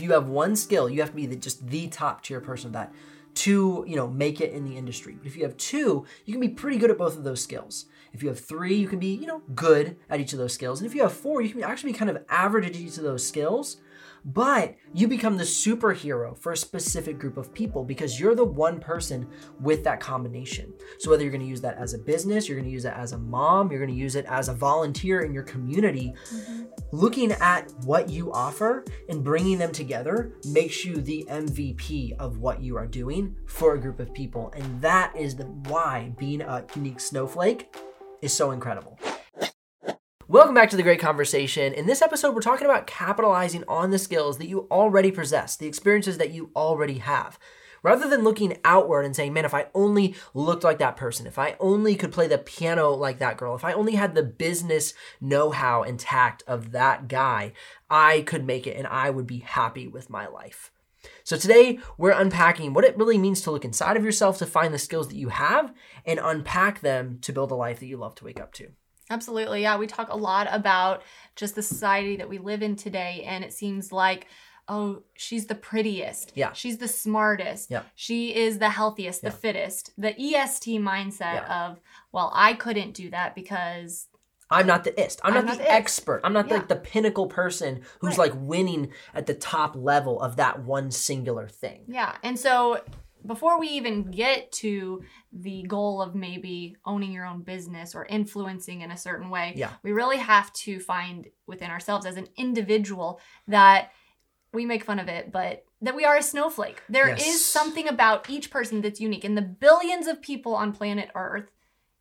If you have one skill, you have to be the, just the top tier person of that to you know make it in the industry. But if you have two, you can be pretty good at both of those skills. If you have three, you can be you know good at each of those skills. And if you have four, you can actually be kind of average at each of those skills but you become the superhero for a specific group of people because you're the one person with that combination. So, whether you're going to use that as a business, you're going to use it as a mom, you're going to use it as a volunteer in your community, mm-hmm. looking at what you offer and bringing them together makes you the MVP of what you are doing for a group of people. And that is the why being a unique snowflake is so incredible. Welcome back to the Great Conversation. In this episode, we're talking about capitalizing on the skills that you already possess, the experiences that you already have. Rather than looking outward and saying, man, if I only looked like that person, if I only could play the piano like that girl, if I only had the business know how and tact of that guy, I could make it and I would be happy with my life. So today we're unpacking what it really means to look inside of yourself to find the skills that you have and unpack them to build a life that you love to wake up to. Absolutely. Yeah. We talk a lot about just the society that we live in today. And it seems like, oh, she's the prettiest. Yeah. She's the smartest. Yeah. She is the healthiest, the yeah. fittest. The EST mindset yeah. of, well, I couldn't do that because I'm not the ist. I'm, I'm not, not, the, the expert. I'm not yeah. like the pinnacle person who's right. like winning at the top level of that one singular thing. Yeah. And so before we even get to the goal of maybe owning your own business or influencing in a certain way, yeah. we really have to find within ourselves as an individual that we make fun of it, but that we are a snowflake. There yes. is something about each person that's unique. In the billions of people on planet Earth,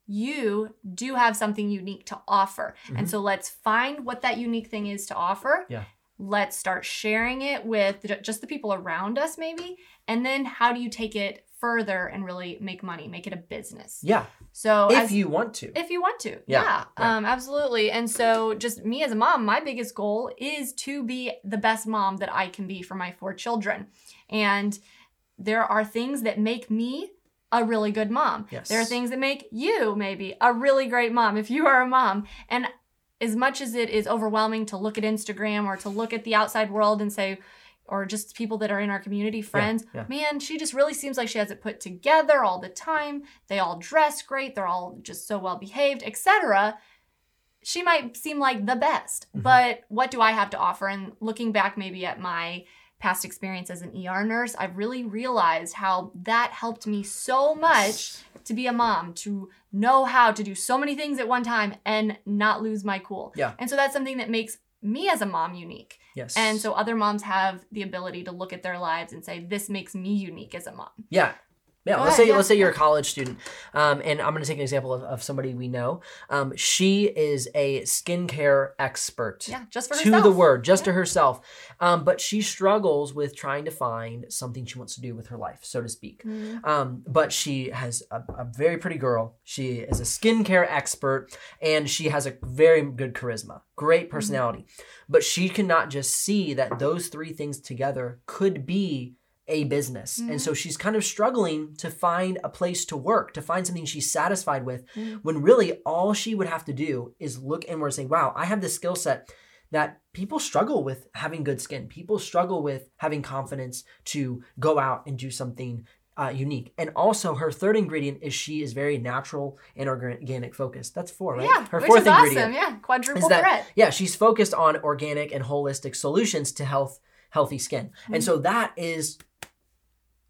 you do have something unique to offer. Mm-hmm. And so let's find what that unique thing is to offer. Yeah. Let's start sharing it with just the people around us, maybe. And then how do you take it further and really make money, make it a business? Yeah. So if as, you want to, if you want to, yeah, yeah right. um, absolutely. And so, just me as a mom, my biggest goal is to be the best mom that I can be for my four children. And there are things that make me a really good mom. Yes. There are things that make you maybe a really great mom if you are a mom. And as much as it is overwhelming to look at Instagram or to look at the outside world and say, or just people that are in our community, friends, yeah, yeah. man, she just really seems like she has it put together all the time. They all dress great, they're all just so well behaved, etc. She might seem like the best, mm-hmm. but what do I have to offer? And looking back maybe at my past experience as an ER nurse, I've really realized how that helped me so much to be a mom, to know how to do so many things at one time and not lose my cool. Yeah. And so that's something that makes me as a mom unique. Yes. And so other moms have the ability to look at their lives and say, this makes me unique as a mom. Yeah. Yeah, Go let's ahead, say yeah. let's say you're a college student, um, and I'm going to take an example of, of somebody we know. Um, she is a skincare expert. Yeah, just for herself. to the word, just yeah. to herself. Um, but she struggles with trying to find something she wants to do with her life, so to speak. Um, but she has a, a very pretty girl. She is a skincare expert, and she has a very good charisma, great mm-hmm. personality. Mm-hmm. But she cannot just see that those three things together could be a business. Mm-hmm. And so she's kind of struggling to find a place to work, to find something she's satisfied with, mm-hmm. when really all she would have to do is look inward and say, wow, I have this skill set that people struggle with having good skin. People struggle with having confidence to go out and do something uh, unique. And also, her third ingredient is she is very natural and organic focused. That's four, right? Yeah, her fourth ingredient. Awesome. Yeah, quadruple that, threat. Yeah, she's focused on organic and holistic solutions to health, healthy skin. Mm-hmm. And so that is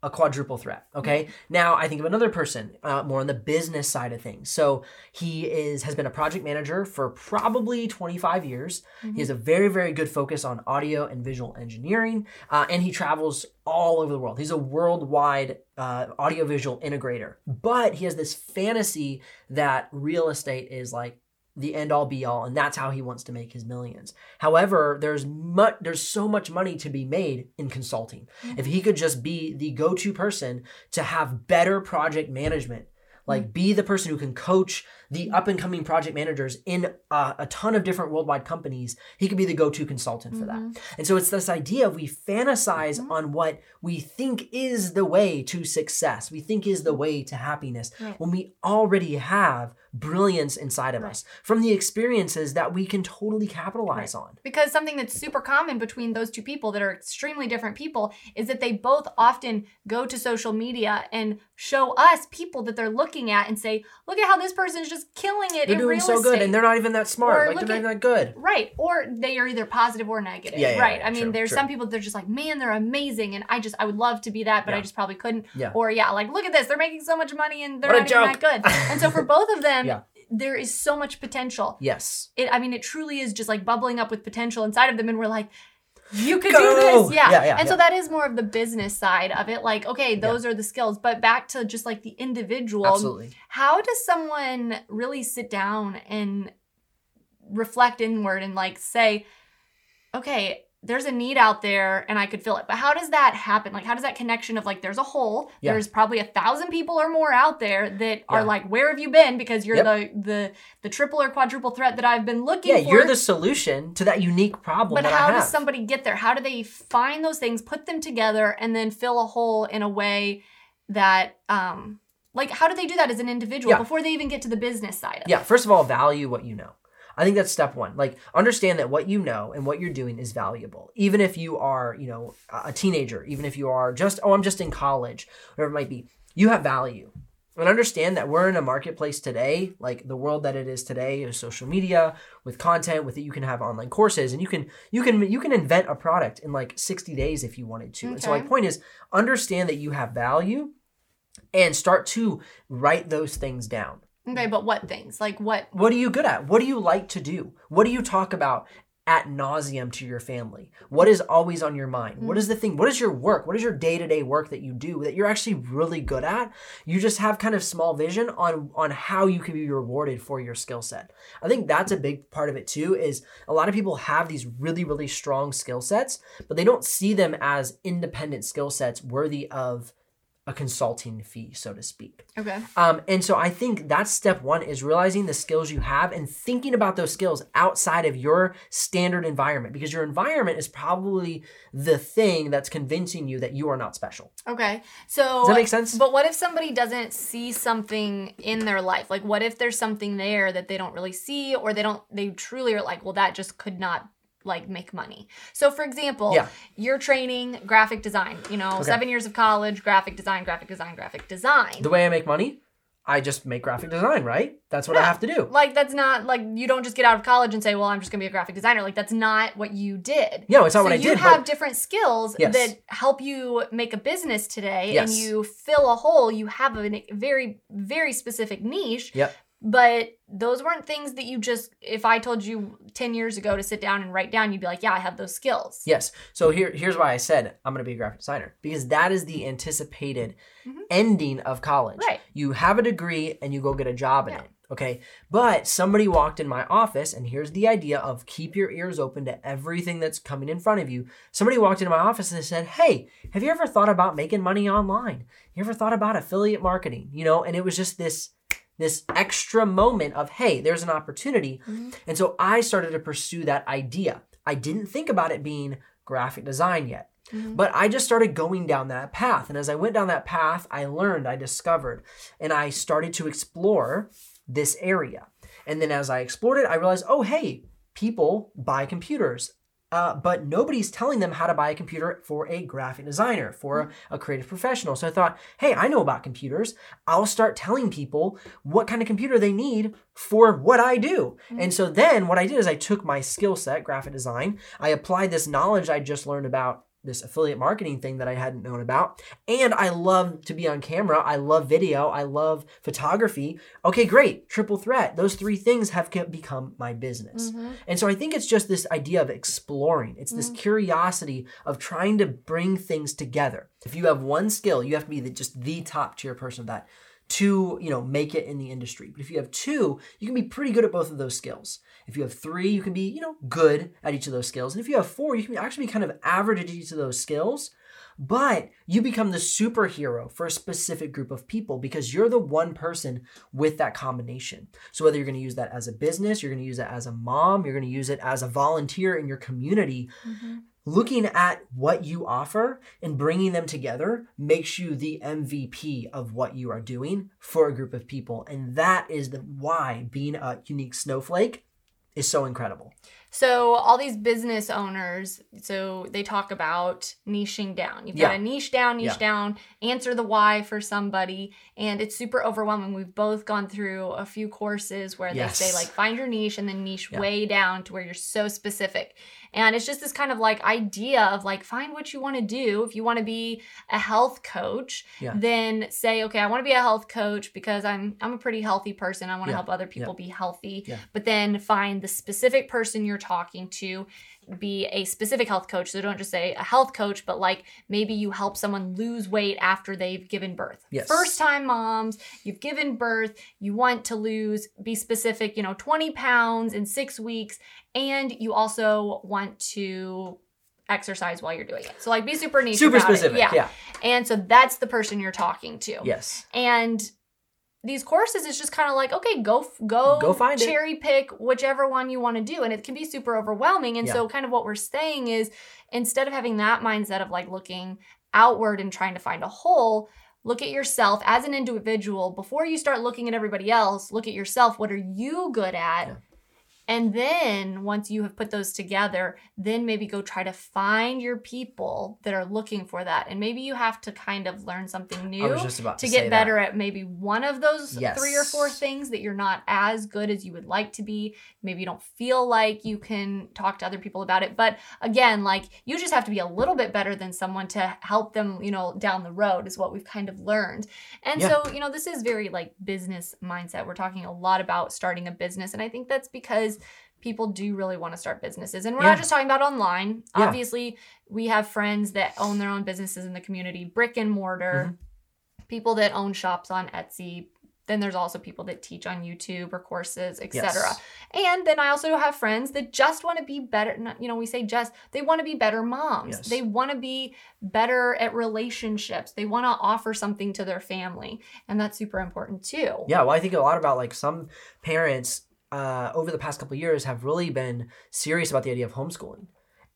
a quadruple threat. Okay. Now I think of another person, uh, more on the business side of things. So he is has been a project manager for probably 25 years. Mm-hmm. He has a very very good focus on audio and visual engineering, uh, and he travels all over the world. He's a worldwide uh, audiovisual integrator. But he has this fantasy that real estate is like the end all be all and that's how he wants to make his millions however there's much there's so much money to be made in consulting mm-hmm. if he could just be the go-to person to have better project management like be the person who can coach the up and coming project managers in uh, a ton of different worldwide companies. He could be the go to consultant for Mm-hmm. that. And so it's this idea of we fantasize on what we think is the way to success, we think is the way to happiness, Right. when we already have brilliance inside of Right. us from the experiences that we can totally capitalize on. Because something that's super common between those two people that are extremely different people is that they both often go to social media and show us people that they're looking at and say, look at how this person's just killing it They're in doing so good and they're not even that Or smart. Like they're not that good. Right. Or they are either positive or negative. Yeah, yeah, right. yeah, I mean, true, there's true. some people that are just like, man, they're amazing. And I just, I would love to be that, but I just probably couldn't. Yeah. Or, yeah, like, look at this. They're making so much money and they're What not even that good. And so for both of them, Yeah. there is so much potential. Yes. It, I mean, it truly is just like bubbling up with potential inside of them. And we're like, you could Go! do this. Yeah. Yeah, yeah, and so that is more of the business side of it. Like, okay, those are the skills. But back to just like the individual. Absolutely. How does someone really sit down and reflect inward and like say, okay, there's a need out there and I could fill it. But how does that happen? Like, how does that connection of like, there's a hole, Yeah. there's probably a thousand people or more out there that are like, where have you been? Because you're Yep. the the the triple or quadruple threat that I've been looking Yeah, for. you're the solution to that unique problem but that how I have. does somebody get there? How do they find those things, put them together, and then fill a hole in a way that, um, like, how do they do that as an individual Yeah. before they even get to the business side of it? Yeah, first of all, value what you know. I think that's step one. Like, understand that what you know and what you're doing is valuable. Even if you are, you know, a teenager, even if you are just, oh, I'm just in college, whatever it might be, you have value. And understand that we're in a marketplace today, like the world that it is today, is social media with content, with it you can have online courses, and you can you can you can invent a product in like 60 days if you wanted to. And so my point is, understand that you have value, and start to write those things down Okay, but what things? Like what? what are you good at? What do you like to do? What do you talk about at nauseum to your family? What is always on your mind? What is the thing? What is your work? What is your day to day work that you do that you're actually really good at? You just have kind of small vision on on how you can be rewarded for your skill set. I think that's a big part of it too. Is a lot of people have these really really strong skill sets, but they don't see them as independent skill sets worthy of a consulting fee, so to speak. Okay. Um, and so I think that's step one is realizing the skills you have and thinking about those skills outside of your standard environment because your environment is probably the thing that's convincing you that you are not special. Okay. So Does that make sense? But what if somebody doesn't see something in their life? Like what if there's something there that they don't really see or they don't they truly are like, well that just could not like make money. So for example, Yeah. you're training graphic design, you know, Okay. 7 years of college, graphic design, graphic design, graphic design. The way I make money, I just make graphic design, right? That's what I have to do. like that's not like you don't just get out of college and say, "Well, I'm just going to be a graphic designer." Like that's not what you did. No, it's not so what I you did. You have different skills Yes. that help you make a business today and you fill a hole you have a very very specific niche Yep. But those weren't things that you just if i told you 10 years ago to sit down and write down you'd be like yeah i have those skills Yes. So here, here's why I said I'm going to be a graphic designer because that is the anticipated Mhm. ending of college. Right. You have a degree and you go get a job in Yeah. it. Okay. But somebody walked in my office, and here's the idea of keep your ears open to everything that's coming in front of you. Somebody walked into my office and said, Hey, have you ever thought about making money online? You ever thought about affiliate marketing? You know, and it was just this this extra moment of hey there's an opportunity. Mhm. and so i started to pursue that idea. I didn't think about it being graphic design yet Mhm. but i just started going down that path. And as i went down that path i learned i discovered and i started to explore this area. And then as i explored it i realized oh hey people buy computers uh, but nobody's telling them how to buy a computer for a graphic designer, for a, a creative professional. So I thought, hey, I know about computers. I'll start telling people what kind of computer they need for what I do. And so then what I did is I took my skill set, graphic design, I applied this knowledge I just learned about this affiliate marketing thing that I hadn't known about. And I love to be on camera. I love video. I love photography. Okay, great. Triple threat. Those three things have become my business. Mhm. And so I think it's just this idea of exploring. It's this curiosity of trying to bring things together. If you have one skill, you have to be the, just the top tier person of that to, you know, make it in the industry. But if you have two, you can be pretty good at both of those skills. If you have three, you can be, you know, good at each of those skills. And if you have four, you can actually be kind of average at each of those skills. But you become the superhero for a specific group of people because you're the one person with that combination. So whether you're going to use that as a business, you're going to use it as a mom, you're going to use it as a volunteer in your community, mm-hmm. Looking at what you offer and bringing them together makes you the MVP of what you are doing for a group of people. And that is the why being a unique snowflake is so incredible. So all these business owners, so they talk about niching down. You've got Yeah. to niche down, niche Yeah. down, answer the why for somebody, and it's super overwhelming. We've both gone through a few courses where Yes. they say like find your niche and then niche Yeah. way down to where you're so specific. And it's just this kind of like idea of like find what you want to do. If you want to be a health coach, Yeah. then say okay, I want to be a health coach because I'm I'm a pretty healthy person. I want to help other people be healthy. But then find the specific person you're talking to be a specific health coach. So don't just say a health coach, but like maybe you help someone lose weight after they've given birth. Yes. First time moms, you've given birth, you want to lose, be specific, you know, 20 pounds in six weeks, and you also want to exercise while you're doing it. So like be super niche. Super specific. Yeah. yeah. And so that's the person you're talking to. Yes. And these courses is just kind of like okay go go Go find it. cherry pick whichever one you want to do and it can be super overwhelming and so kind of what we're saying is instead of having that mindset of like looking outward and trying to find a hole look at yourself as an individual before you start looking at everybody else look at yourself what are you good at Yeah. And then once you have put those together then maybe go try to find your people that are looking for that and maybe you have to kind of learn something new to, to get that. better at maybe one of those three or four things that you're not as good as you would like to be. Maybe you don't feel like you can talk to other people about it. But again, like you just have to be a little bit better than someone to help them, you know, down the road is what we've kind of learned. And Yeah. so, you know, this is very like business mindset. We're talking a lot about starting a business. And I think that's because people do really want to start businesses. And we're Yeah. not just talking about online. Yeah. Obviously, we have friends that own their own businesses in the community, brick and mortar, Mm-hmm. people that own shops on Etsy. Then there's also people that teach on YouTube or courses, etc. Yes. And then I also have friends that just want to be better. You know, we say just, they want to be better moms. Yes. They want to be better at relationships. They want to offer something to their family. And that's super important too. Yeah, well, I think a lot about like some parents uh, over the past couple of years have really been serious about the idea of homeschooling.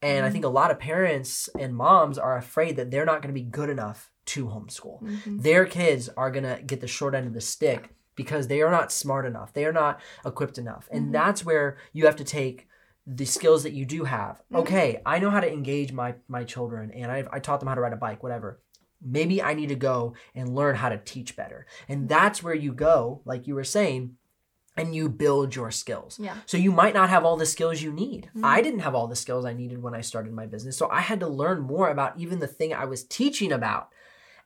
And I Mhm. think a lot of parents and moms are afraid that they're not going to be good enough to homeschool. Mhm. Their kids are going to get the short end of the stick because they are not smart enough. They are not equipped enough. And Mhm. that's where you have to take the skills that you do have. Mhm. Okay, I know how to engage my my children and I I taught them how to ride a bike, whatever. Maybe I need to go and learn how to teach better. And that's where you go, like you were saying, and you build your skills. Yeah. So you might not have all the skills you need. Mhm. I didn't have all the skills I needed when I started my business. So I had to learn more about even the thing I was teaching about.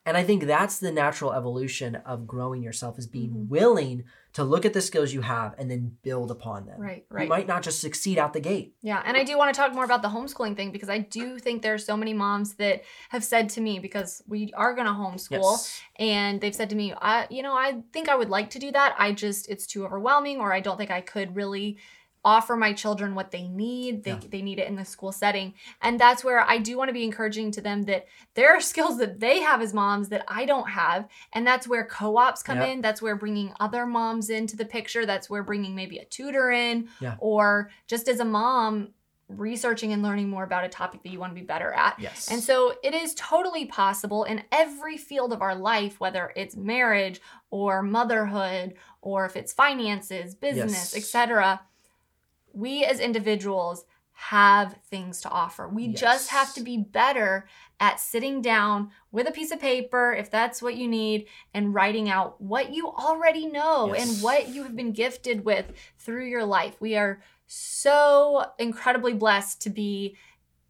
And I think that's the natural evolution of growing yourself is being Mhm. willing to look at the skills you have and then build upon them. Right, right. You might not just succeed out the gate. Yeah, and I do want to talk more about the homeschooling thing because I do think there are so many moms that have said to me because we are going to homeschool Yes. and they've said to me, I you know, I think I would like to do that. I just it's too overwhelming or I don't think I could really offer my children what they need. They Yeah. they need it in the school setting. And that's where I do want to be encouraging to them that there are skills that they have as moms that I don't have, and that's where co-ops come Yep. in. That's where bringing other moms into the picture. That's where bringing maybe a tutor in Yeah. or just as a mom researching and learning more about a topic that you want to be better at. Yes. And so it is totally possible in every field of our life, whether it's marriage or motherhood or if it's finances, business, Yes. etc. We as individuals have things to offer. We just have to be better at sitting down with a piece of paper, if that's what you need, and writing out what you already know Yes. and what you have been gifted with through your life. We are so incredibly blessed to be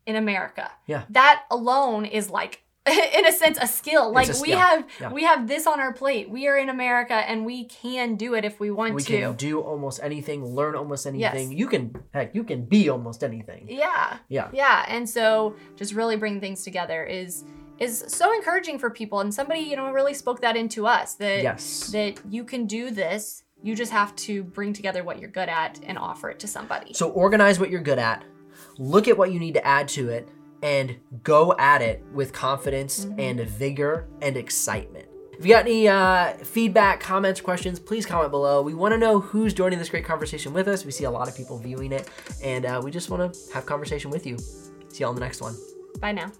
in America. Yeah. That alone is like in a sense a skill. Like a we skill. have Yeah. we have this on our plate. We are in America and we can do it if we want to we can do almost anything, learn almost anything Yes. You can heck, you can be almost anything. yeah. Yeah. Yeah, and so just really bring things together is is so encouraging for people and somebody, you know, really spoke that into us that Yes. that you can do this. You just have to bring together what you're good at and offer it to somebody. So organize what you're good at, look at what you need to add to it, and go at it with confidence and vigor and excitement. If you got any uh, feedback, comments, questions, please comment below. We want to know who's joining this great conversation with us. We see a lot of people viewing it, and uh, we just want to have conversation with you. See you all in the next one. Bye now.